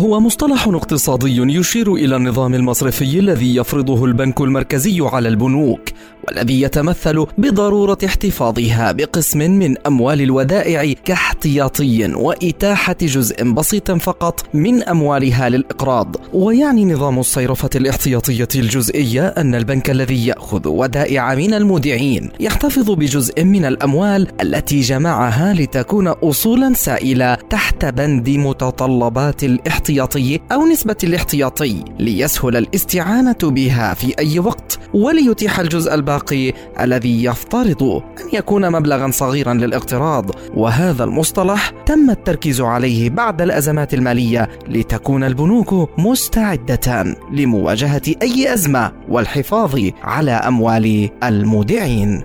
هو مصطلح اقتصادي يشير إلى النظام المصرفي الذي يفرضه البنك المركزي على البنوك والذي يتمثل بضرورة احتفاظها بقسم من أموال الودائع كاحتياطي وإتاحة جزء بسيط فقط من أموالها للإقراض. ويعني نظام الصيرفة الاحتياطية الجزئية أن البنك الذي يأخذ ودائع من المودعين يحتفظ بجزء من الأموال التي جمعها لتكون أصولا سائلة تحت بند متطلبات الاحتياطي أو نسبة الاحتياطي ليسهل الاستعانة بها في أي وقت وليتيح الجزء الباقي الذي يفترض أن يكون مبلغا صغيرا للاقتراض. وهذا المصطلح تم التركيز عليه بعد الأزمات المالية لتكون البنوك مستعدة لمواجهة أي أزمة والحفاظ على أموال المودعين.